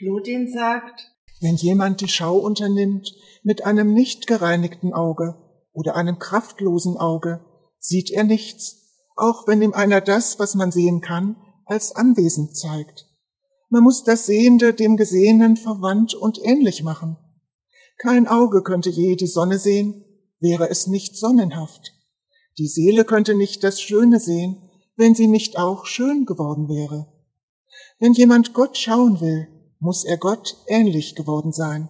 Plodin sagt, wenn jemand die Schau unternimmt mit einem nicht gereinigten Auge oder einem kraftlosen Auge, sieht er nichts, auch wenn ihm einer das, was man sehen kann, als anwesend zeigt. Man muss das Sehende dem Gesehenen verwandt und ähnlich machen. Kein Auge könnte je die Sonne sehen, wäre es nicht sonnenhaft. Die Seele könnte nicht das Schöne sehen, wenn sie nicht auch schön geworden wäre. Wenn jemand Gott schauen will, muss er Gott ähnlich geworden sein.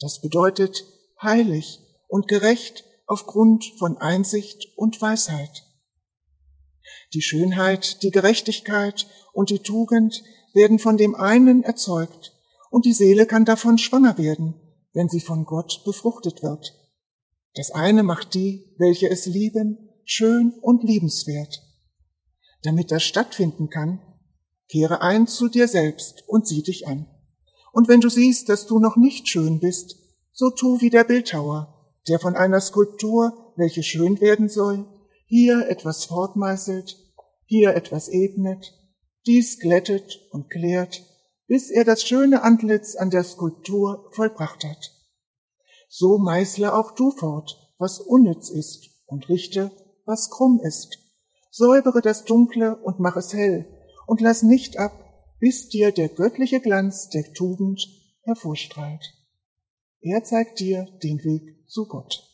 Das bedeutet heilig und gerecht aufgrund von Einsicht und Weisheit. Die Schönheit, die Gerechtigkeit und die Tugend werden von dem einen erzeugt, und die Seele kann davon schwanger werden, wenn sie von Gott befruchtet wird. Das eine macht die, welche es lieben, schön und liebenswert. Damit das stattfinden kann, kehre ein zu dir selbst und sieh dich an. Und wenn du siehst, dass du noch nicht schön bist, so tu wie der Bildhauer, der von einer Skulptur, welche schön werden soll, hier etwas fortmeißelt, hier etwas ebnet, dies glättet und klärt, bis er das schöne Antlitz an der Skulptur vollbracht hat. So meißle auch du fort, was unnütz ist, und richte, was krumm ist. Säubere das Dunkle und mach es hell, und lass nicht ab, bis dir der göttliche Glanz der Tugend hervorstrahlt. Er zeigt dir den Weg zu Gott.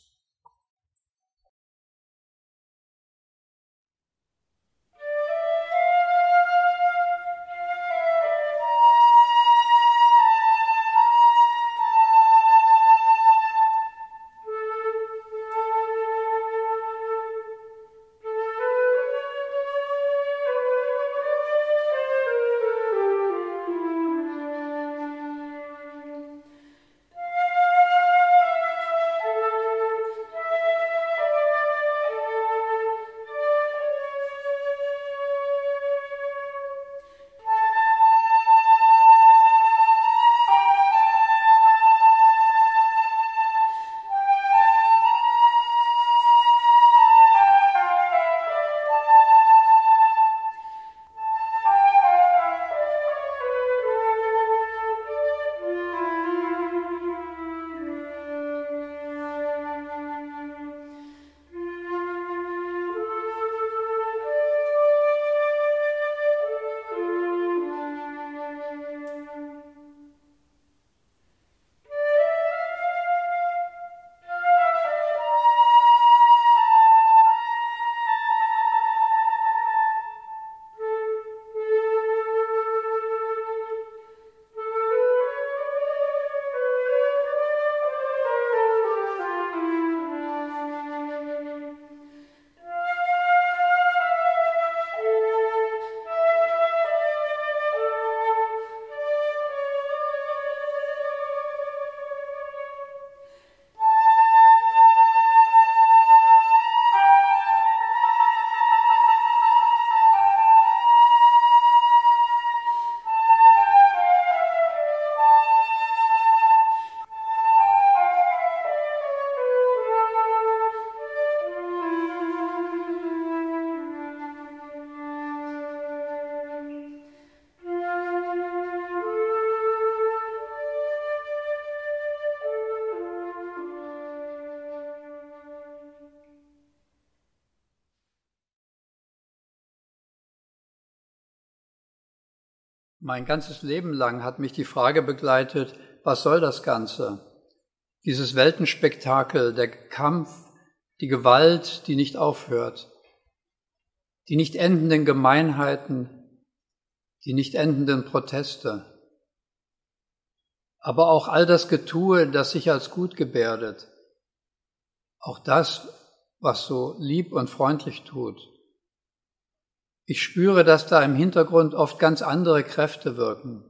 Mein ganzes Leben lang hat mich die Frage begleitet, was soll das Ganze? Dieses Weltenspektakel, der Kampf, die Gewalt, die nicht aufhört, die nicht endenden Gemeinheiten, die nicht endenden Proteste, aber auch all das Getue, das sich als gut gebärdet, auch das, was so lieb und freundlich tut. Ich spüre, dass da im Hintergrund oft ganz andere Kräfte wirken.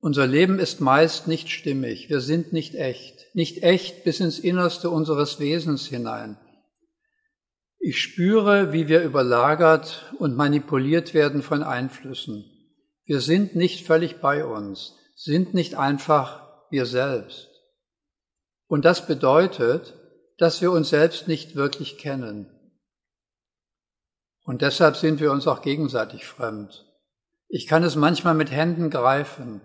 Unser Leben ist meist nicht stimmig, wir sind nicht echt, nicht echt bis ins Innerste unseres Wesens hinein. Ich spüre, wie wir überlagert und manipuliert werden von Einflüssen. Wir sind nicht völlig bei uns, sind nicht einfach wir selbst. Und das bedeutet, dass wir uns selbst nicht wirklich kennen. Und deshalb sind wir uns auch gegenseitig fremd. Ich kann es manchmal mit Händen greifen.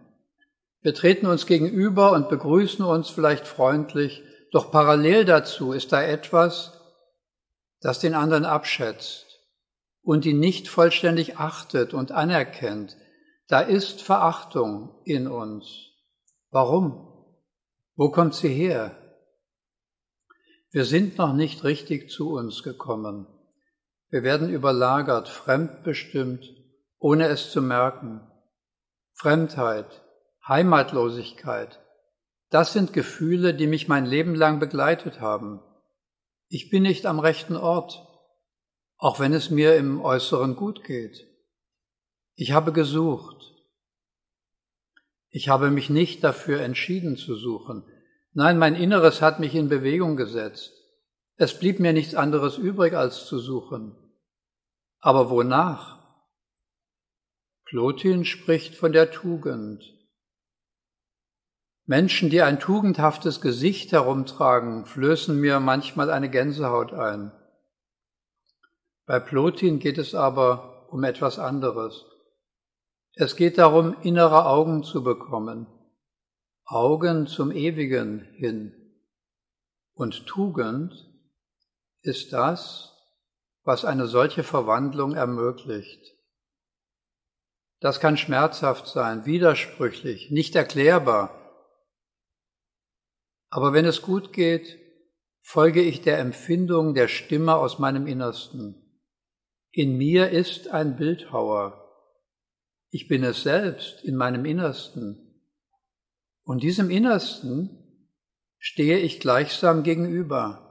Wir treten uns gegenüber und begrüßen uns vielleicht freundlich, doch parallel dazu ist da etwas, das den anderen abschätzt und ihn nicht vollständig achtet und anerkennt. Da ist Verachtung in uns. Warum? Wo kommt sie her? Wir sind noch nicht richtig zu uns gekommen. Wir werden überlagert, fremdbestimmt, ohne es zu merken. Fremdheit, Heimatlosigkeit, das sind Gefühle, die mich mein Leben lang begleitet haben. Ich bin nicht am rechten Ort, auch wenn es mir im Äußeren gut geht. Ich habe gesucht. Ich habe mich nicht dafür entschieden zu suchen. Nein, mein Inneres hat mich in Bewegung gesetzt. Es blieb mir nichts anderes übrig, als zu suchen. Aber wonach? Plotin spricht von der Tugend. Menschen, die ein tugendhaftes Gesicht herumtragen, flößen mir manchmal eine Gänsehaut ein. Bei Plotin geht es aber um etwas anderes. Es geht darum, innere Augen zu bekommen, Augen zum Ewigen hin. Und Tugend ist das, was eine solche Verwandlung ermöglicht. Das kann schmerzhaft sein, widersprüchlich, nicht erklärbar, aber wenn es gut geht, folge ich der Empfindung der Stimme aus meinem Innersten. In mir ist ein Bildhauer. Ich bin es selbst in meinem Innersten. Und diesem Innersten stehe ich gleichsam gegenüber.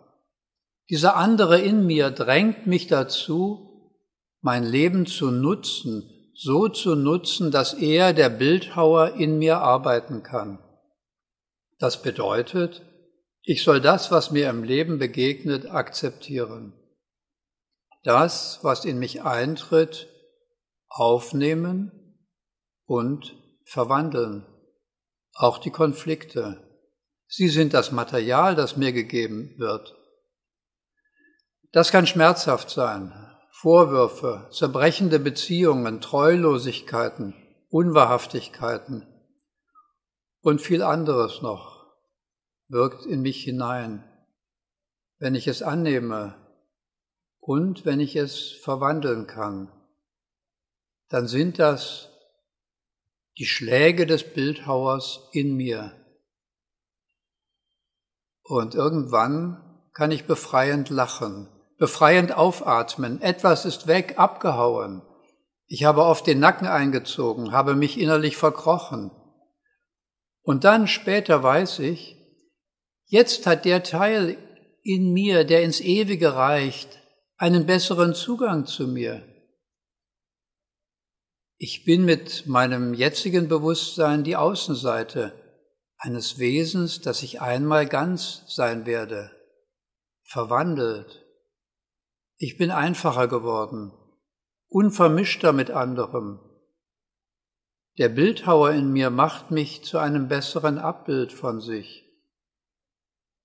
Dieser andere in mir drängt mich dazu, mein Leben zu nutzen, so zu nutzen, dass er, der Bildhauer, in mir arbeiten kann. Das bedeutet, ich soll das, was mir im Leben begegnet, akzeptieren. Das, was in mich eintritt, aufnehmen und verwandeln. Auch die Konflikte. Sie sind das Material, das mir gegeben wird. Das kann schmerzhaft sein. Vorwürfe, zerbrechende Beziehungen, Treulosigkeiten, Unwahrhaftigkeiten, und viel anderes noch wirkt in mich hinein, wenn ich es annehme und wenn ich es verwandeln kann, dann sind das die Schläge des Bildhauers in mir. Und irgendwann kann ich befreiend lachen, befreiend aufatmen, etwas ist weg, abgehauen. Ich habe oft den Nacken eingezogen, habe mich innerlich verkrochen. Und dann später weiß ich, jetzt hat der Teil in mir, der ins Ewige reicht, einen besseren Zugang zu mir. Ich bin mit meinem jetzigen Bewusstsein die Außenseite eines Wesens, das ich einmal ganz sein werde, verwandelt. Ich bin einfacher geworden, unvermischter mit anderem, der Bildhauer in mir macht mich zu einem besseren Abbild von sich.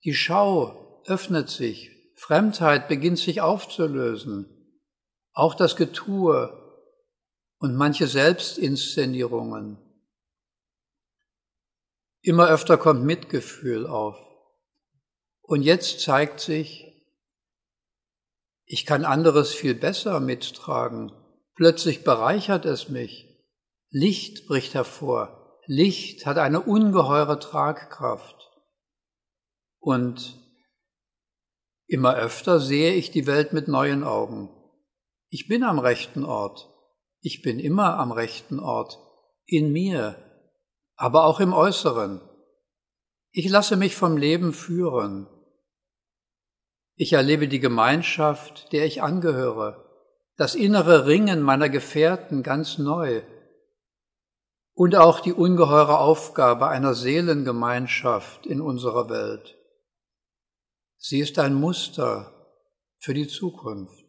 Die Schau öffnet sich, Fremdheit beginnt sich aufzulösen, auch das Getue und manche Selbstinszenierungen. Immer öfter kommt Mitgefühl auf. Und jetzt zeigt sich, ich kann anderes viel besser mittragen. Plötzlich bereichert es mich. Licht bricht hervor. Licht hat eine ungeheure Tragkraft. Und immer öfter sehe ich die Welt mit neuen Augen. Ich bin am rechten Ort. Ich bin immer am rechten Ort. In mir, aber auch im Äußeren. Ich lasse mich vom Leben führen. Ich erlebe die Gemeinschaft, der ich angehöre, das innere Ringen meiner Gefährten ganz neu und auch die ungeheure Aufgabe einer Seelengemeinschaft in unserer Welt. Sie ist ein Muster für die Zukunft.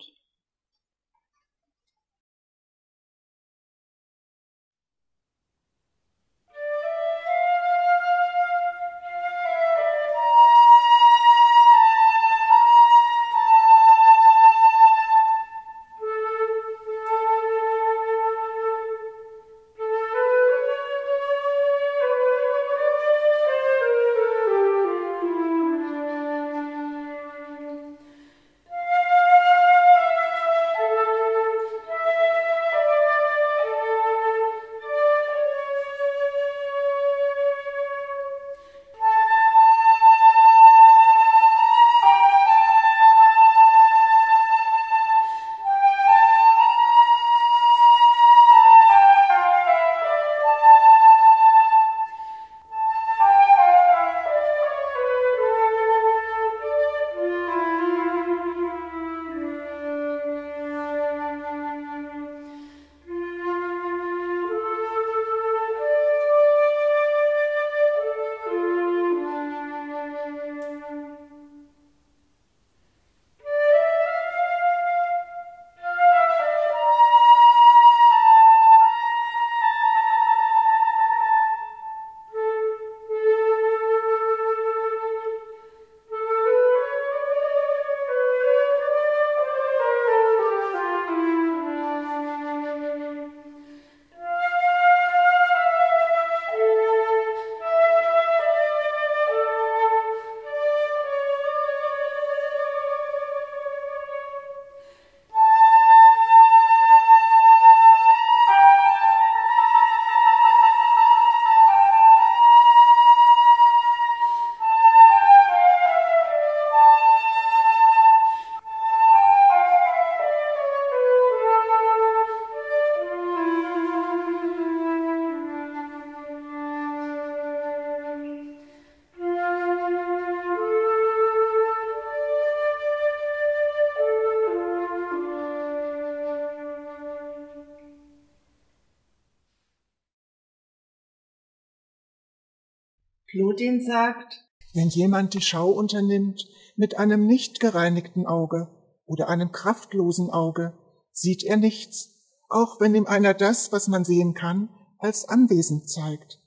Plodin sagt, wenn jemand die Schau unternimmt mit einem nicht gereinigten Auge oder einem kraftlosen Auge, sieht er nichts, auch wenn ihm einer das, was man sehen kann, als anwesend zeigt.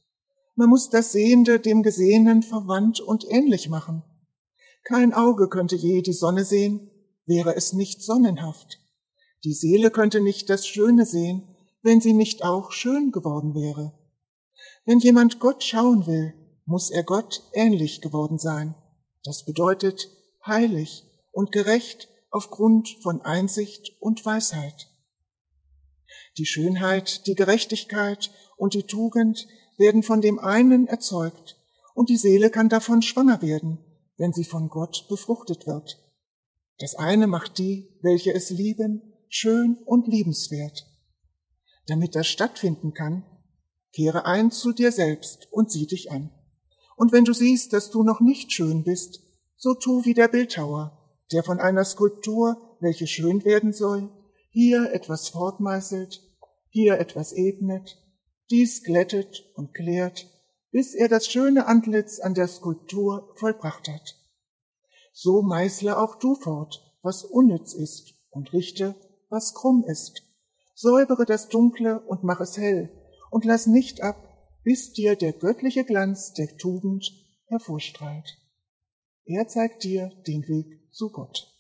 Man muss das Sehende dem Gesehenen verwandt und ähnlich machen. Kein Auge könnte je die Sonne sehen, wäre es nicht sonnenhaft. Die Seele könnte nicht das Schöne sehen, wenn sie nicht auch schön geworden wäre. Wenn jemand Gott schauen will, muss er Gott ähnlich geworden sein. Das bedeutet heilig und gerecht aufgrund von Einsicht und Weisheit. Die Schönheit, die Gerechtigkeit und die Tugend werden von dem einen erzeugt, und die Seele kann davon schwanger werden, wenn sie von Gott befruchtet wird. Das eine macht die, welche es lieben, schön und liebenswert. Damit das stattfinden kann, kehre ein zu dir selbst und sieh dich an. Und wenn du siehst, dass du noch nicht schön bist, so tu wie der Bildhauer, der von einer Skulptur, welche schön werden soll, hier etwas fortmeißelt, hier etwas ebnet, dies glättet und klärt, bis er das schöne Antlitz an der Skulptur vollbracht hat. So meißle auch du fort, was unnütz ist, und richte, was krumm ist. Säubere das Dunkle und mach es hell, und lass nicht ab, bis dir der göttliche Glanz der Tugend hervorstrahlt. Er zeigt dir den Weg zu Gott.